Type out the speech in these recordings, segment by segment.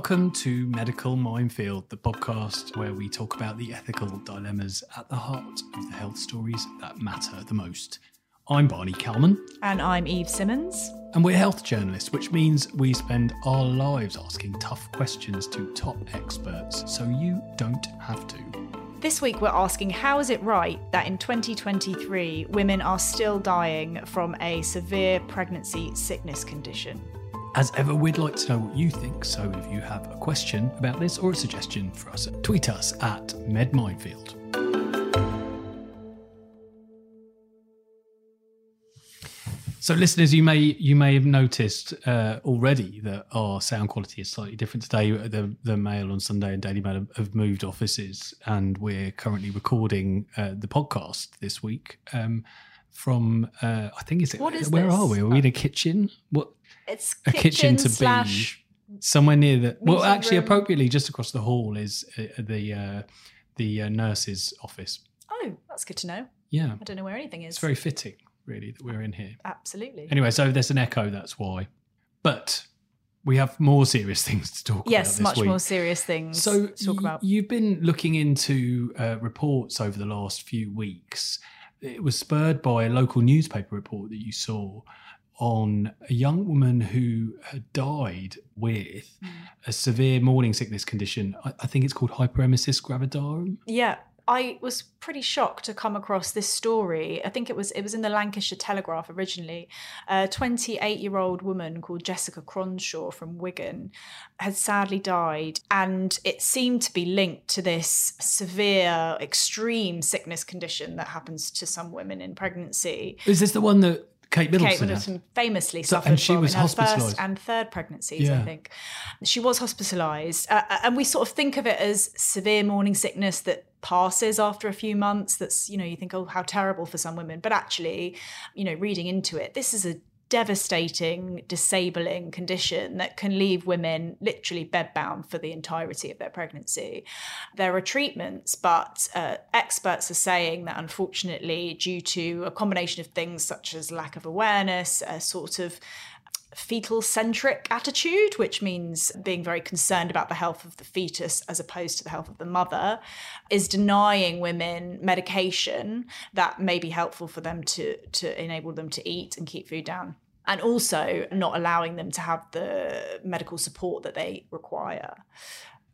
Welcome to Medical Minefield, the podcast where we talk about the ethical dilemmas at the heart of the health stories that matter the most. I'm Barney Calman. And I'm Eve Simmons. And we're health journalists, which means we spend our lives asking tough questions to top experts so you don't have to. This week, we're asking how is it right that in 2023 women are still dying from a severe pregnancy sickness condition? As ever, we'd like to know what you think, so if you have a question about this or a suggestion for us, tweet us at MedMinefield. So, listeners, you may you may have noticed uh, already that our sound quality is slightly different today. The the Mail on Sunday and Daily Mail have moved offices, and we're currently recording uh, the podcast this week um, from uh, I think is it What is where this? are we? Are we in a kitchen? What It's a kitchen, to slash be somewhere near the well actually room. appropriately just across the hall is uh, the uh, the uh, nurse's office Oh, that's good to know. yeah I don't know where anything is. it's very fitting really that we're in here Absolutely. anyway so there's an echo that's why but we have more serious things to talk about yes, much week. more serious things so to talk y- about. you've been looking into uh, reports over the last few weeks it was spurred by a local newspaper report that you saw on a young woman who had died with Mm. a severe morning sickness condition. I, I think it's called hyperemesis gravidarum. Yeah, I was pretty shocked to come across this story. I think it was it was in the Lancashire Telegraph originally. A 28-year-old woman called Jessica Cronshaw from Wigan had sadly died, and it seemed to be linked to this severe, extreme sickness condition that happens to some women in pregnancy. Is this the one that Kate Middleton? Kate? Middleton famously So- suffered and she from was in her first and third pregnancies, Yeah. I think. She was hospitalised. Uh, and we sort of think of it as severe morning sickness that passes after a few months. That's, you know, you think, oh, how terrible for some women. But actually, you know, reading into it, this is a devastating, disabling condition that can leave women literally bedbound for the entirety of their pregnancy. There are treatments, but uh, experts are saying that unfortunately, due to a combination of things such as lack of awareness, a sort of fetal centric attitude, which means being very concerned about the health of the fetus as opposed to the health of the mother, is denying women medication that may be helpful for them to, to enable them to eat and keep food down. And also not allowing them to have the medical support that they require.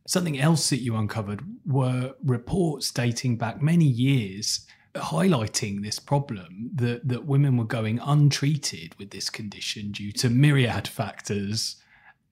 Something else that you uncovered were reports dating back many years highlighting this problem that, that women were going untreated with this condition due to myriad factors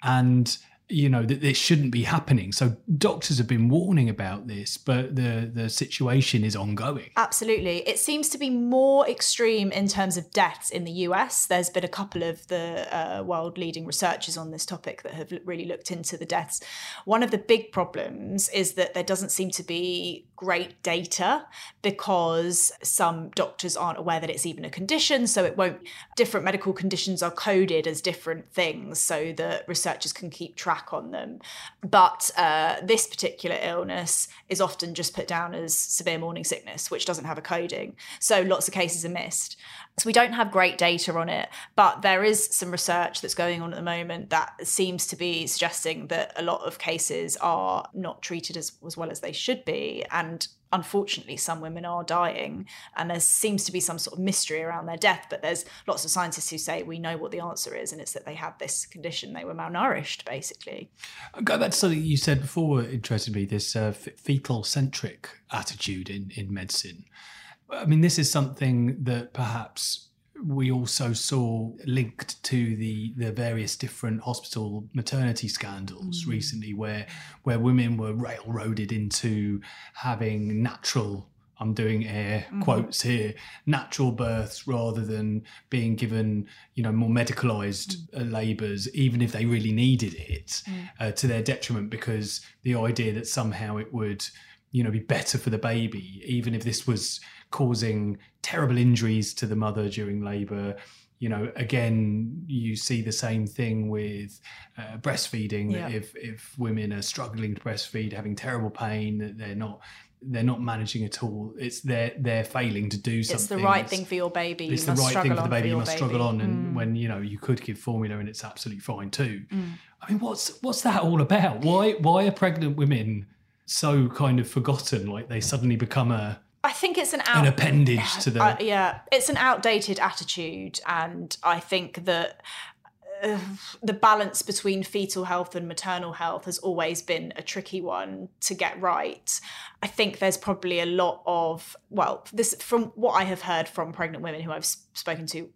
and you know that this shouldn't be happening so doctors have been warning about this but the the situation is ongoing Absolutely. It seems to be more extreme in terms of deaths in the US. There's been a couple of the uh, world leading researchers on this topic that have really looked into the deaths. One of the big problems is that there doesn't seem to be great data because some doctors aren't aware that it's even a condition. So it won't, different medical conditions are coded as different things so that researchers can keep track on them. But uh, this particular illness is often just put down as severe morning sickness, which doesn't have a coding. So lots of cases are missed. So we don't have great data on it, but there is some research that's going on at the moment that seems to be suggesting that a lot of cases are not treated as, as well as they should be. And unfortunately, some women are dying, and there seems to be some sort of mystery around their death. But there's lots of scientists who say we know what the answer is, and it's that they had this condition, they were malnourished, basically. To something you said before. Interested me this uh, fetal centric attitude in in medicine. I mean, this is something that perhaps we also saw linked to the the various different hospital maternity scandals recently, where where women were railroaded into having natural. I'm doing air quotes here. Natural births rather than being given, you know, more medicalized uh, labours, even if they really needed it, uh, to their detriment, because the idea that somehow it would, you know, be better for the baby, even if this was causing terrible injuries to the mother during labour. You know, again, you see the same thing with uh, breastfeeding. Yeah. If if women are struggling to breastfeed, having terrible pain, that they're not they're not managing at all. It's they're they're failing to do something. It's the right thing for your baby. It's you the right thing for the baby. you must baby. struggle on, and Mm. when you know you could give formula and it's absolutely fine too. Mm. I mean, what's what's that all about? Why why are pregnant women so kind of forgotten? Like they suddenly become a think it's an out- an appendage to the. Uh, yeah, it's an outdated attitude, and I think that uh, the balance between fetal health and maternal health has always been a tricky one to get right. I think there's probably a lot of well, this from what I have heard from pregnant women who I've spoken to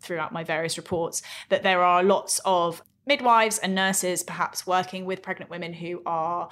throughout my various reports, that there are lots of midwives and nurses perhaps working with pregnant women who are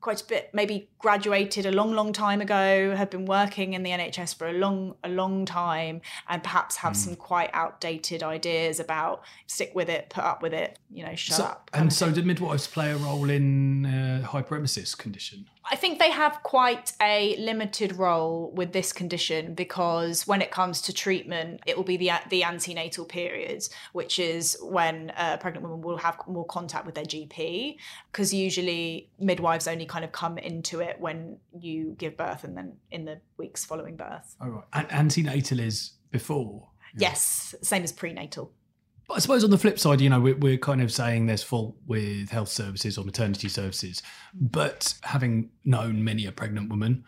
quite a bit maybe graduated a long long time ago have been working in the NHS for a long a long time and perhaps have some quite outdated ideas about stick with it put up with it you know shut So- up and so, did midwives play a role in uh, hyperemesis condition? I think they have quite a limited role with this condition because when it comes to treatment, it will be the the antenatal period, which is when a pregnant woman will have more contact with their GP. Because usually midwives only kind of come into it when you give birth and then in the weeks following birth. Oh, right. And antenatal is before. Yes, same as prenatal. But I suppose on the flip side, you know, we're, we're kind of saying there's fault with health services or maternity services. But having known many a pregnant woman,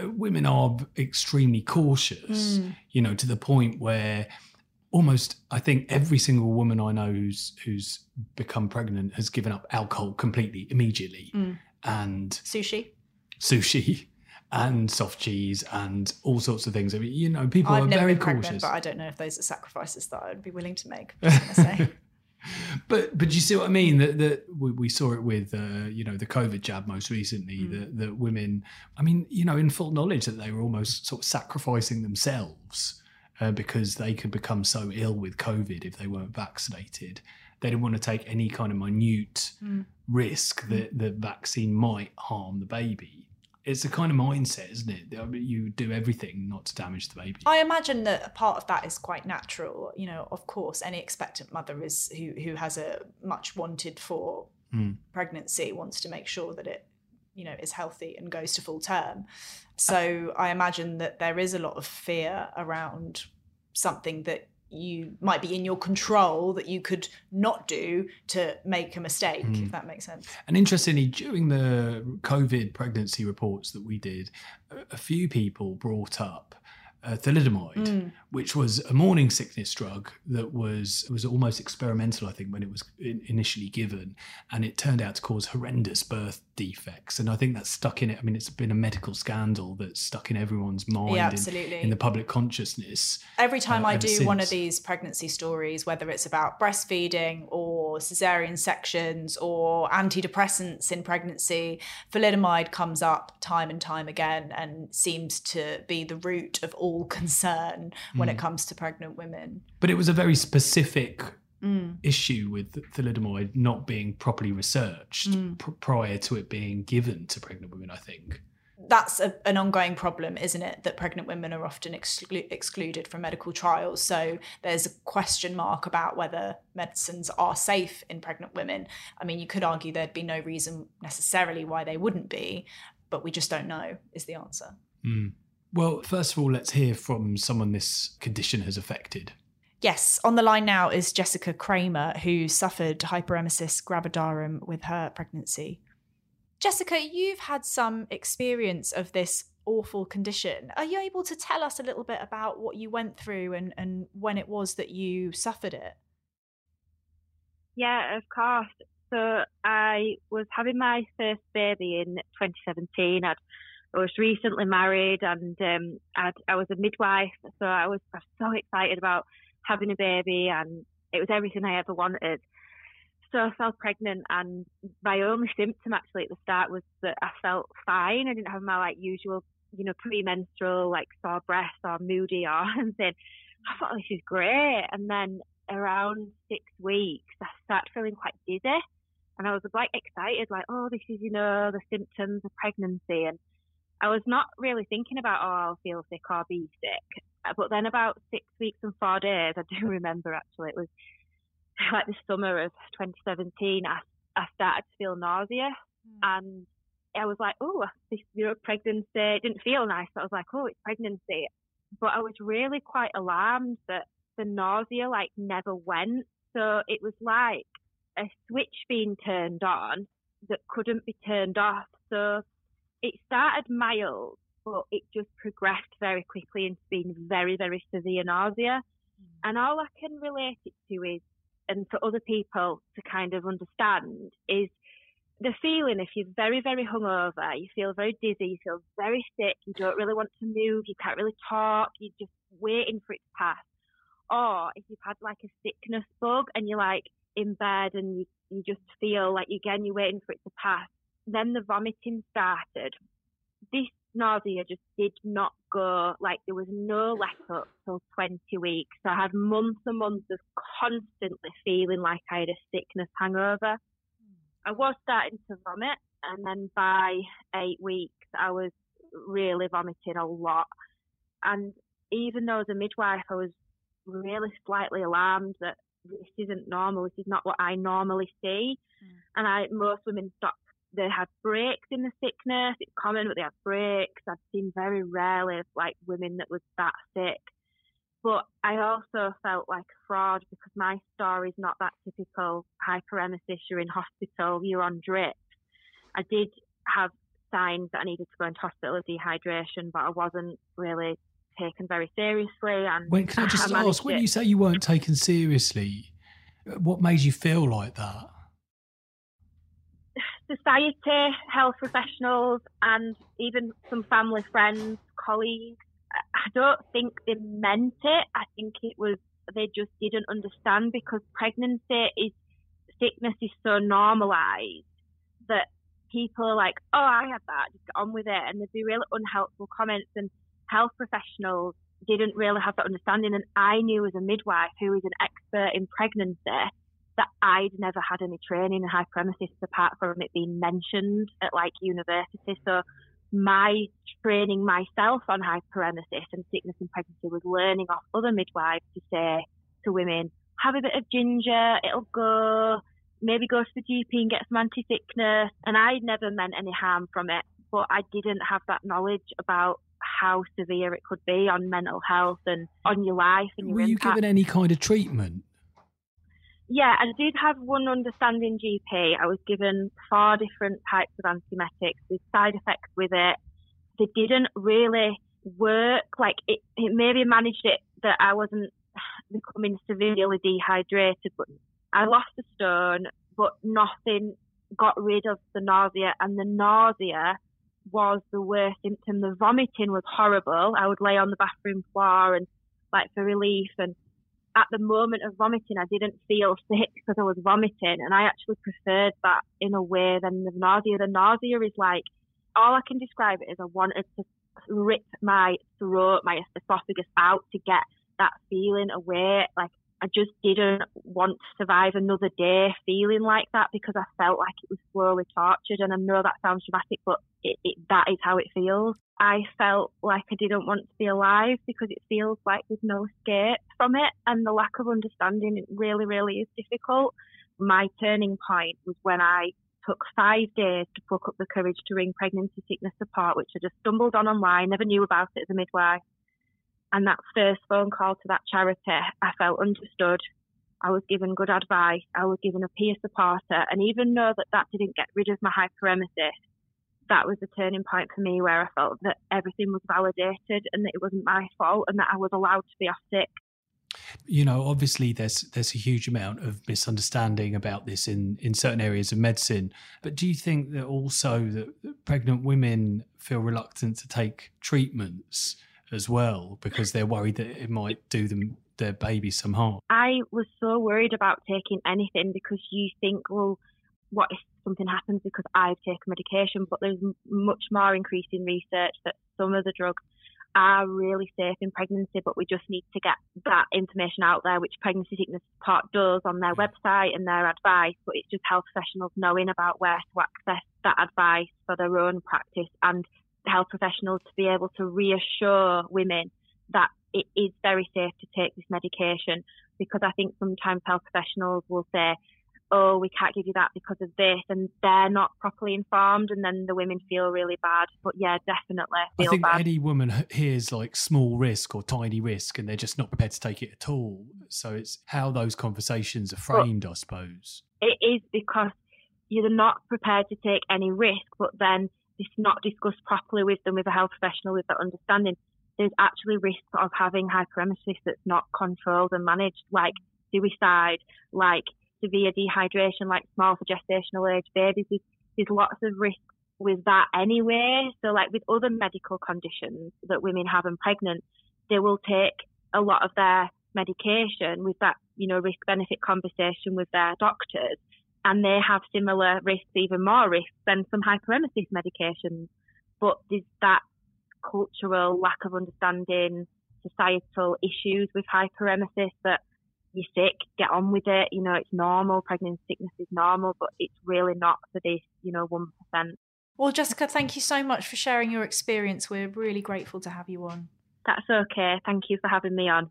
uh, women are extremely cautious, you know, to the point where almost I think every single woman I know who's who's become pregnant has given up alcohol completely immediately Mm. and Sushi. sushi and soft cheese and all sorts of things. I mean, you know, people I've are very been pregnant, cautious. but I don't know if those are sacrifices that I would be willing to make. I'm just gonna say. but but you see what I mean? That that we, we saw it with uh, you know the COVID jab most recently. Mm. That that women, I mean, you know, in full knowledge that they were almost sort of sacrificing themselves uh, because they could become so ill with COVID if they weren't vaccinated. They didn't want to take any kind of minute Mm. risk that the vaccine might harm the baby. It's a kind of mindset, isn't it? You do everything not to damage the baby. I imagine that a part of that is quite natural. You know, of course, any expectant mother is who who has a much wanted for Mm. pregnancy wants to make sure that it, you know, is healthy and goes to full term. So I imagine that there is a lot of fear around something that you might be in your control that you could not do to make a mistake, Mm. if that makes sense. And interestingly, during the COVID pregnancy reports that we did, a- a few people brought up uh, thalidomide, Mm. Which was a morning sickness drug that was was almost experimental, I think, when it was in, initially given, and it turned out to cause horrendous birth defects. And I think that's stuck in it. I mean, it's been a medical scandal that's stuck in everyone's mind, Yeah, in- absolutely. in, the public consciousness. Every time uh, I do one of these pregnancy stories, whether it's about breastfeeding or cesarean sections or antidepressants in pregnancy, thalidomide comes up time and time again and seems to be the root of all concern when Mm. it comes to pregnant women. But it was a very specific Mm. issue with thalidomide not being properly researched Mm. pr- prior to it being given to pregnant women. I think. That's a, an ongoing problem, isn't it? That pregnant women are often exclu- excluded from medical trials. So there's a question mark about whether medicines are safe in pregnant women. I mean, you could argue there'd be no reason necessarily why they wouldn't be, but we just don't know, is the answer. Mm. Well, first of all, let's hear from someone this condition has affected. Yes, on the line now is Jessica Kramer, who suffered hyperemesis gravidarum with her pregnancy. Jessica, you've had some experience of this awful condition. Are you able to tell us a little bit about what you went through and, and when it was that you suffered it? Yeah, of course. So I was having my first baby in 2017. I'd, I was recently married and um, I was a midwife. So I was, I was so excited about having a baby and it was everything I ever wanted. So I fell pregnant and my only symptom actually at the start was that I felt fine. I didn't have my like usual, you know, premenstrual like sore breast or moody or anything. I thought this is great. And then around six weeks, I started feeling quite dizzy. And I was like excited, like, oh, this is, you know, the symptoms of pregnancy. And I was not really thinking about, oh, I'll feel sick or be sick. Uh, But then about six weeks and four days, I do remember actually, it was like the summer of 2017, I, I started to feel nausea. And I was like, oh, this you know pregnancy it didn't feel nice. I was like, oh, it's pregnancy. But I was really quite alarmed that the nausea like never went. So it was like a switch being turned on that couldn't be turned off. So it started mild, but it just progressed very quickly into being very, very severe nausea. Mm. And all I can relate it to is, and for other people to kind of understand, is the feeling if you're very, very hungover, you feel very dizzy, you feel very sick, you don't really want to move, you can't really talk, you're just waiting for it to pass. Or if you've had like a sickness bug and you're like in bed and you, you just feel like again you're waiting for it to pass. Then the vomiting started. This nausea just did not go like there was no let up till 20 weeks. So I had months and months of constantly feeling like I had a sickness hangover. I was starting to vomit, and then by eight weeks, I was really vomiting a lot. And even though as a midwife, I was really slightly alarmed that this isn't normal. This is not what I normally see. Mm. And I, most women stop. They had breaks in the sickness. It's common, but they had breaks. I've seen very rarely like women that was that sick. But I also felt like a fraud because my story is not that typical hyperemesis. You're in hospital, you're on drip. I did have signs that I needed to go into hospital of dehydration, but I wasn't really taken very seriously. And when can I just I ask, when it. you say you weren't taken seriously, uh, what made you feel like that? Society, health professionals, and even some family, friends, colleagues I don't think they meant it. I think it was they just didn't understand because pregnancy is sickness is so normalized that people are like, oh, I had that, just get on with it, and there'd be really unhelpful comments. And health professionals didn't really have that understanding. And I knew as a midwife who is an expert in pregnancy that I'd never had any training in hyperemesis apart from it being mentioned at like university. So my training myself on hyperemesis and sickness and pregnancy was learning off other midwives to say to women, have a bit of ginger, it'll go, maybe go to the GP and get some anti-sickness. And I never meant any harm from it, but I didn't have that knowledge about how severe it could be on mental health and on your life and your Were you given any kind of treatment? Yeah, I did have one understanding GP. I was given four different types of antiemetics with side effects with it. They didn't really work. Like it, it maybe managed it that I wasn't becoming severely dehydrated, but I lost a stone, but nothing got rid of the nausea, and the nausea was the worst symptom. The vomiting was horrible. I would lay on the bathroom floor and like for relief and at the moment of vomiting, I didn't feel sick because I was vomiting, and I actually preferred that in a way than the nausea. The nausea is like all I can describe it is I wanted to rip my throat, my esophagus out to get that feeling away. Like I just didn't want to survive another day feeling like that because I felt like it was slowly tortured. And I know that sounds dramatic, but it, it, that is how it feels. I felt like I didn't want to be alive because it feels like there's no escape from it. And the lack of understanding really, really is difficult. My turning point was when I took five days to pluck up the courage to ring pregnancy sickness support, which I just stumbled on online, never knew about it as a midwife. And that first phone call to that charity, I felt understood. I was given good advice. I was given a peer supporter. And even though that that didn't get rid of my hyperemesis, that was the turning point for me where I felt that everything was validated and that it wasn't my fault and that I was allowed to be off sick. You know, obviously there's there's a huge amount of misunderstanding about this in, in certain areas of medicine. But do you think that also that pregnant women feel reluctant to take treatments as well because they're worried that it might do them their baby some harm? I was so worried about taking anything because you think, well, what if something happens because I've taken medication? But there's much more increasing research that some of the drugs are really safe in pregnancy, but we just need to get that information out there, which Pregnancy Sickness Support does on their website and their advice. But it's just health professionals knowing about where to access that advice for their own practice and health professionals to be able to reassure women that it is very safe to take this medication because I think sometimes health professionals will say, oh, we can't give you that because of this, and they're not properly informed, and then the women feel really bad. But yeah, definitely feel I think bad. any woman hears like small risk or tiny risk, and they're just not prepared to take it at all. So it's how those conversations are framed, I suppose. it is because you're not prepared to take any risk, but then it's not discussed properly with them, with a health professional, with that understanding. There's actually risk of having hyperemesis that's not controlled and managed, like suicide, like severe dehydration, like small for gestational age babies. There's, there's lots of risk with that anyway. So, like with other medical conditions that women have and pregnant, they will take a lot of their medication with that, you know, risk benefit conversation with their doctors. And they have similar risks, even more risks than some hyperemesis medications. But there's that cultural lack of understanding, societal issues with hyperemesis that you're sick, get on with it. You know, it's normal. Pregnancy sickness is normal, but it's really not for this, you know, 1%. Well, Jessica, thank you so much for sharing your experience. We're really grateful to have you on. That's okay. Thank you for having me on.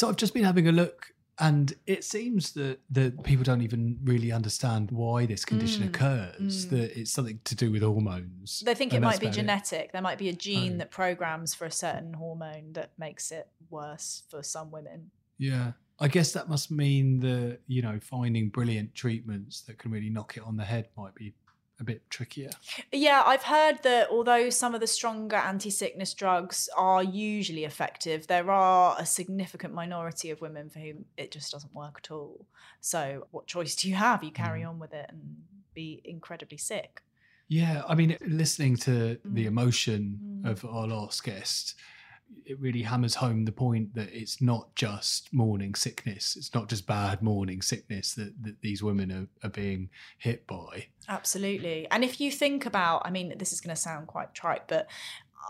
So I've just been having a look, and it seems that that people don't even really understand why this condition Mm, occurs. mm. That it's something to do with hormones. They think it might be genetic. There might be a gene Oh. that programs for a certain hormone that makes it worse for some women. Yeah. I guess that must mean that, you know, finding brilliant treatments that can really knock it on the head might be a bit trickier. Yeah, I've heard that although some of the stronger anti sickness drugs are usually effective, there are a significant minority of women for whom it just doesn't work at all. So, what choice do you have? You carry Mm. on with it and be incredibly sick. Yeah, I mean, listening to the Mm. emotion Mm. of our last guest, it really hammers home the point that it's not just morning sickness. It's not just bad morning sickness that, that these women are, are being hit by. Absolutely. And if you think about, I mean, this is going to sound quite trite, but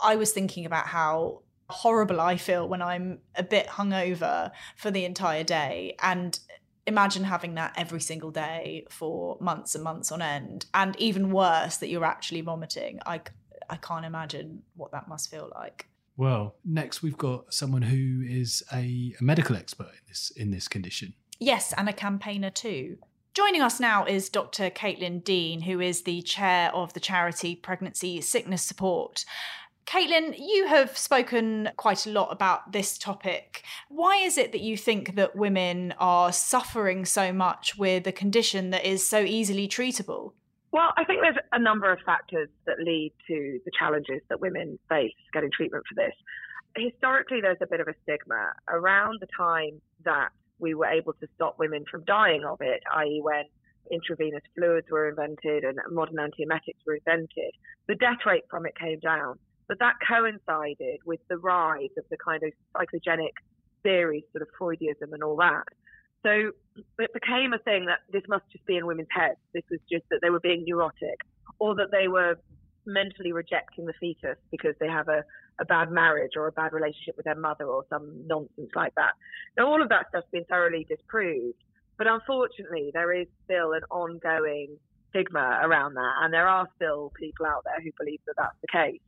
I was thinking about how horrible I feel when I'm a bit hungover for the entire day. And imagine having that every single day for months and months on end. And even worse, that you're actually vomiting. I, I can't imagine what that must feel like. Well, next we've got someone who is a, a medical expert in this in this condition. Yes, and a campaigner too. Joining us now is Dr. Caitlin Dean, who is the chair of the charity Pregnancy Sickness Support. Caitlin, you have spoken quite a lot about this topic. Why is it that you think that women are suffering so much with a condition that is so easily treatable? Well, I think there's a number of factors that lead to the challenges that women face getting treatment for this. Historically, there's a bit of a stigma around the time that we were able to stop women from dying of it, i.e., when intravenous fluids were invented and modern antiemetics were invented. The death rate from it came down, but that coincided with the rise of the kind of psychogenic theories, sort of Freudism and all that. So it became a thing that this must just be in women's heads. This was just that they were being neurotic or that they were mentally rejecting the fetus because they have a, a bad marriage or a bad relationship with their mother or some nonsense like that. Now, all of that stuff's been thoroughly disproved, but unfortunately, there is still an ongoing stigma around that, and there are still people out there who believe that that's the case.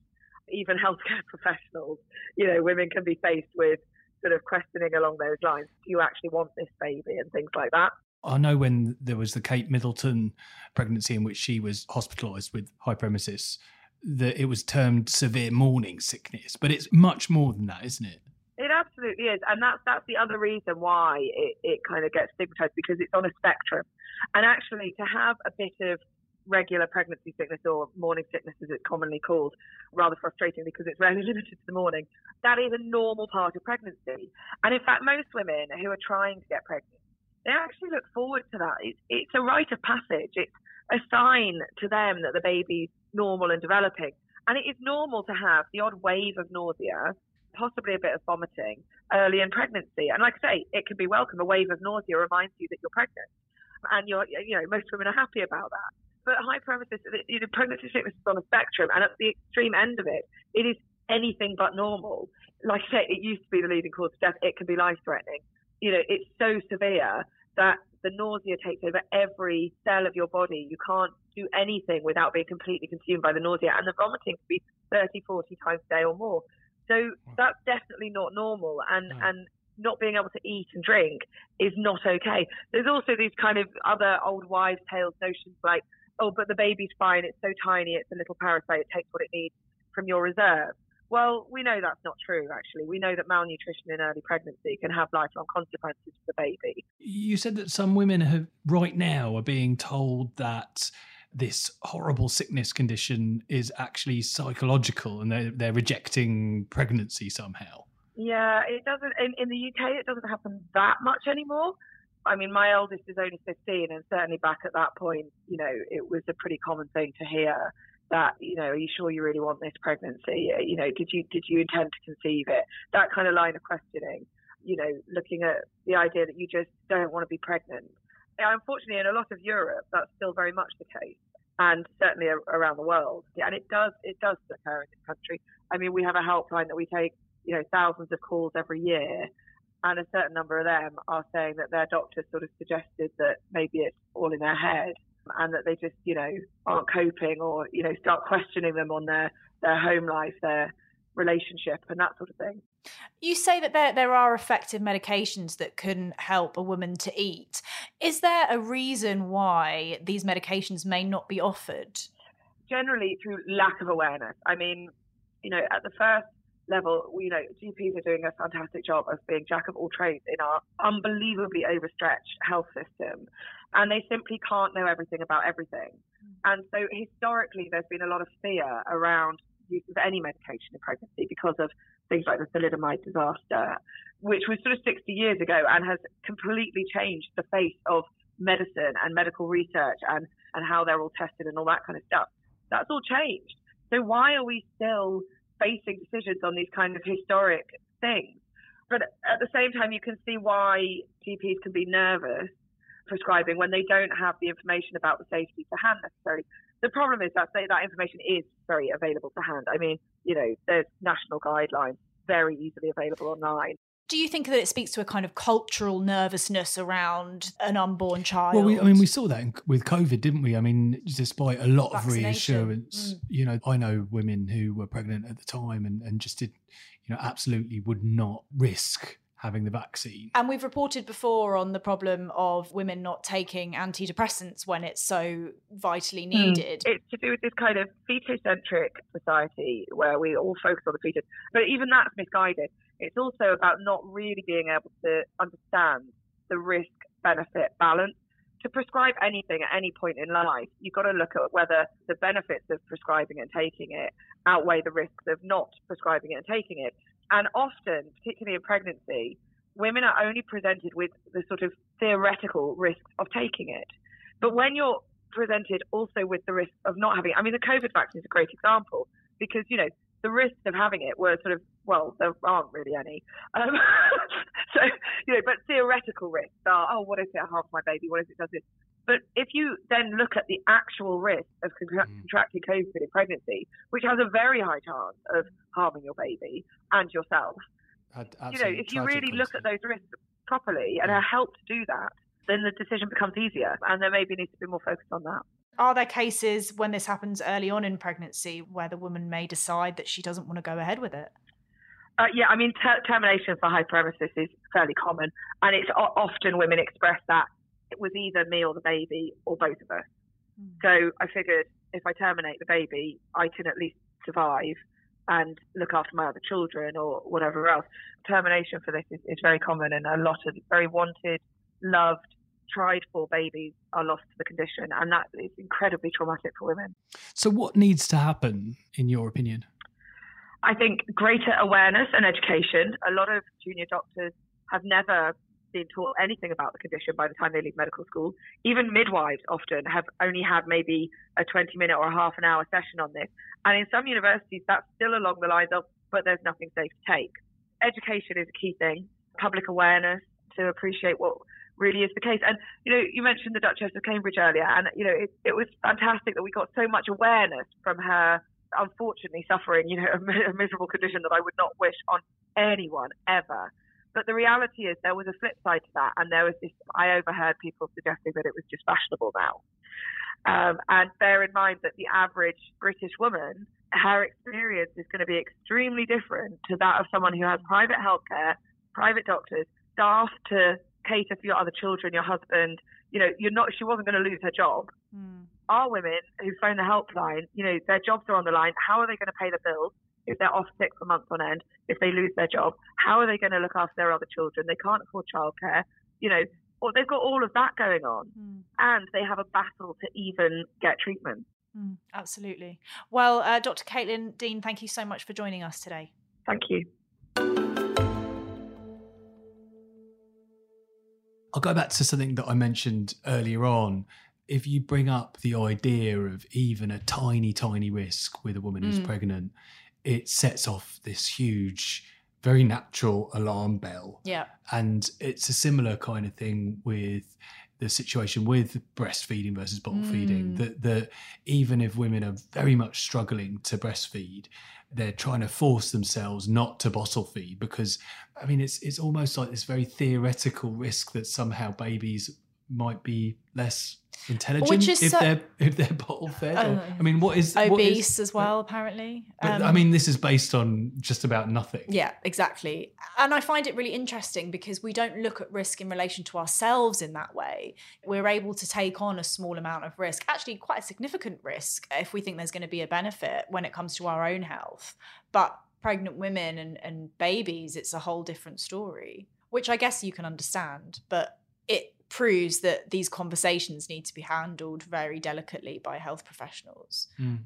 Even healthcare professionals, you know, women can be faced with sort of questioning along those lines. Do you actually want this baby and things like that? I know when there was the Kate Middleton pregnancy in which she was hospitalised with hyperemesis, that it was termed severe morning sickness, but it's much more than that, isn't it? It absolutely is, and that's that's the other reason why it, it kind of gets stigmatized because it's on a spectrum. And actually, to have a bit of regular pregnancy sickness or morning sickness, as it's commonly called, rather frustrating because it's rarely limited to the morning. That is a normal part of pregnancy, and in fact, most women who are trying to get pregnant, they actually look forward to that. It's, it's a rite of passage. It's a sign to them that the baby's normal and developing, and it is normal to have the odd wave of nausea possibly a bit of vomiting early in pregnancy. And like I say, it can be welcome. A wave of nausea reminds you that you're pregnant. And you're, you know, most women are happy about that. But hyperemesis, you know, pregnancy sickness is on a spectrum. And at the extreme end of it, it is anything but normal. Like I say, it used to be the leading cause of death. It can be life threatening. You know, it's so severe that the nausea takes over every cell of your body. You can't do anything without being completely consumed by the nausea. And the vomiting can be 30, 40 times a day or more. So that's definitely not normal. And, and not being able to eat and drink is not okay. There's also these kind of other old wives' tales notions like, oh, but the baby's fine, it's so tiny, it's a little parasite, it takes what it needs from your reserve. Well, we know that's not true, actually. We know that malnutrition in early pregnancy can have lifelong consequences for the baby. You said that some women have, right now are being told that this horrible sickness condition is actually psychological and they're, they're rejecting pregnancy somehow. Yeah, it doesn't. In, in the UK, it doesn't happen that much anymore. I mean, my eldest is only 15, and certainly back at that point, you know, it was a pretty common thing to hear that, you know, are you sure you really want this pregnancy? Uh, you know, did you did you intend to conceive it? That kind of line of questioning. You know, looking at the idea that you just don't want to be pregnant. Unfortunately, in a lot of Europe, that's still very much the case, and certainly around the world. And it does it does occur in this country. I mean, we have a helpline that we take you know, thousands of calls every year. And a certain number of them are saying that their doctor sort of suggested that maybe it's all in their head and that they just, you know, aren't coping or, you know, start questioning them on their, their home life, their relationship and that sort of thing. You say that there, there are effective medications that can help a woman to eat. Is there a reason why these medications may not be offered? Generally, through lack of awareness. I mean, you know, at the first level, you know, GPs are doing a fantastic job of being jack of all trades in our unbelievably overstretched health system. And they simply can't know everything about everything. Mm. And so historically, there's been a lot of fear around use of any medication in pregnancy because of things like the thalidomide disaster, which was sort of 60 years ago and has completely changed the face of medicine and medical research and, and how they're all tested and all that kind of stuff. That's all changed. So why are we still facing decisions on these kind of historic things. But at the same time, you can see why GPs can be nervous prescribing when they don't have the information about the safety to hand necessarily. The problem is that that information is very available to hand. I mean, you know, there's national guidelines very easily available online. Do you think that it speaks to a kind of cultural nervousness around an unborn child? Well, we, I mean, we saw that in, with COVID, didn't we? I mean, despite a lot of reassurance, mm. you know, I know women who were pregnant at the time and, and just did, you know, absolutely would not risk having the vaccine. And we've reported before on the problem of women not taking antidepressants when it's so vitally hmm. needed. Mm. It's to do with this kind of fetocentric society where we all focus on the fetus, but even that's misguided. It's also about not really being able to understand the risk benefit balance. To prescribe anything at any point in life, you've got to look at whether the benefits of prescribing and taking it outweigh the risks of not prescribing it and taking it. And often, particularly in pregnancy, women are only presented with the sort of theoretical risks of taking it. But when you're presented also with the risk of not having I mean, the COVID vaccine is a great example because, you know, the risks of having it were sort of well, there aren't really any. Um, so, you know, but theoretical risks are, oh, what if it harms my baby? What if it does this? But if you then look at the actual risk of contra- mm. contracting COVID in pregnancy, which has a very high chance of harming your baby and yourself, you know, if you really look at those risks properly and are helped to do that, then the decision becomes easier, and there maybe needs to be more focus on that. Are there cases when this happens early on in pregnancy where the woman may decide that she doesn't want to go ahead with it? Uh, yeah, I mean, ter- termination for hyperemesis is fairly common, and it's o- often women express that it was either me or the baby or both of us. Mm. So I figured if I terminate the baby, I can at least survive and look after my other children or whatever else. Termination for this is, is very common, and a lot of very wanted, loved, tried for babies are lost to the condition, and that is incredibly traumatic for women. So, what needs to happen, in your opinion? I think greater awareness and education. A lot of junior doctors have never been taught anything about the condition by the time they leave medical school. Even midwives often have only had maybe a 20 minute or a half an hour session on this. And in some universities, that's still along the lines of, but there's nothing safe to take. Education is a key thing, public awareness to appreciate what really is the case. And, you know, you mentioned the Duchess of Cambridge earlier, and, you know, it, it was fantastic that we got so much awareness from her unfortunately suffering, you know, a, a miserable condition that I would not wish on anyone ever. But the reality is there was a flip side to that, and there was this. I overheard people suggesting that it was just fashionable now. Um, and bear in mind that the average British woman her experience is going to be extremely different to that of someone who has private healthcare, private doctors, staff to cater for your other children, your husband. You know, you're not. She wasn't going to lose her job. Mm. Our women who phone the helpline, you know, their jobs are on the line. How are they going to pay the bills if they're off sick for months on end? If they lose their job, how are they going to look after their other children? They can't afford childcare. You know, or they've got all of that going on, mm. and they have a battle to even get treatment. Mm, absolutely. Well, uh, Dr. Caitlin Dean, thank you so much for joining us today. Thank you. I'll go back to something that I mentioned earlier on. If you bring up the idea of even a tiny, tiny risk with a woman who's mm. pregnant, it sets off this huge, very natural alarm bell. Yeah. And it's a similar kind of thing with the situation with breastfeeding versus bottle mm. feeding that that even if women are very much struggling to breastfeed they're trying to force themselves not to bottle feed because i mean it's it's almost like this very theoretical risk that somehow babies might be less intelligent if so, they're if they're bottle fed. Uh, I mean, what is obese what is, as well? Apparently, but, um, I mean, this is based on just about nothing. Yeah, exactly. And I find it really interesting because we don't look at risk in relation to ourselves in that way. We're able to take on a small amount of risk, actually quite a significant risk, if we think there's going to be a benefit when it comes to our own health. But pregnant women and, and babies, it's a whole different story, which I guess you can understand. But it proves that these conversations need to be handled very delicately by health professionals. Mm.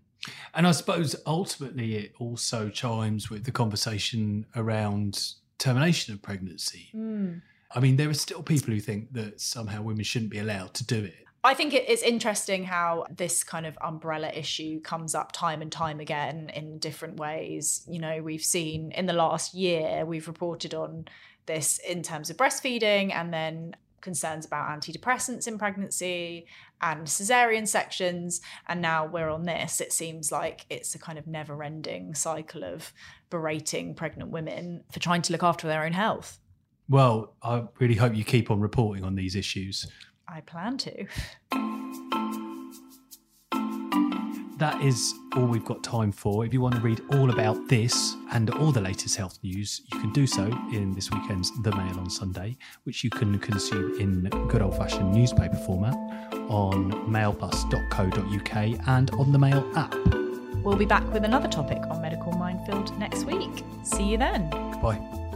And I suppose ultimately it also chimes with the conversation around termination of pregnancy. Mm. I mean, there are still people who think that somehow women shouldn't be allowed to do it. I think it's interesting how this kind of umbrella issue comes up time and time again in different ways. You know, we've seen in the last year, we've reported on this in terms of breastfeeding and then concerns about antidepressants in pregnancy and cesarean sections. And now we're on this it seems like it's a kind of never ending cycle of berating pregnant women for trying to look after their own health. Well i really hope you keep on reporting on these issues. I plan to that is all we've got time for. If you want to read all about this and all the latest health news, you can do so in this weekend's The Mail on Sunday, which you can consume in good old fashioned newspaper format on mailplus.co.uk and on the Mail app. We'll be back with another topic on Medical Minefield next week. See you then. Goodbye.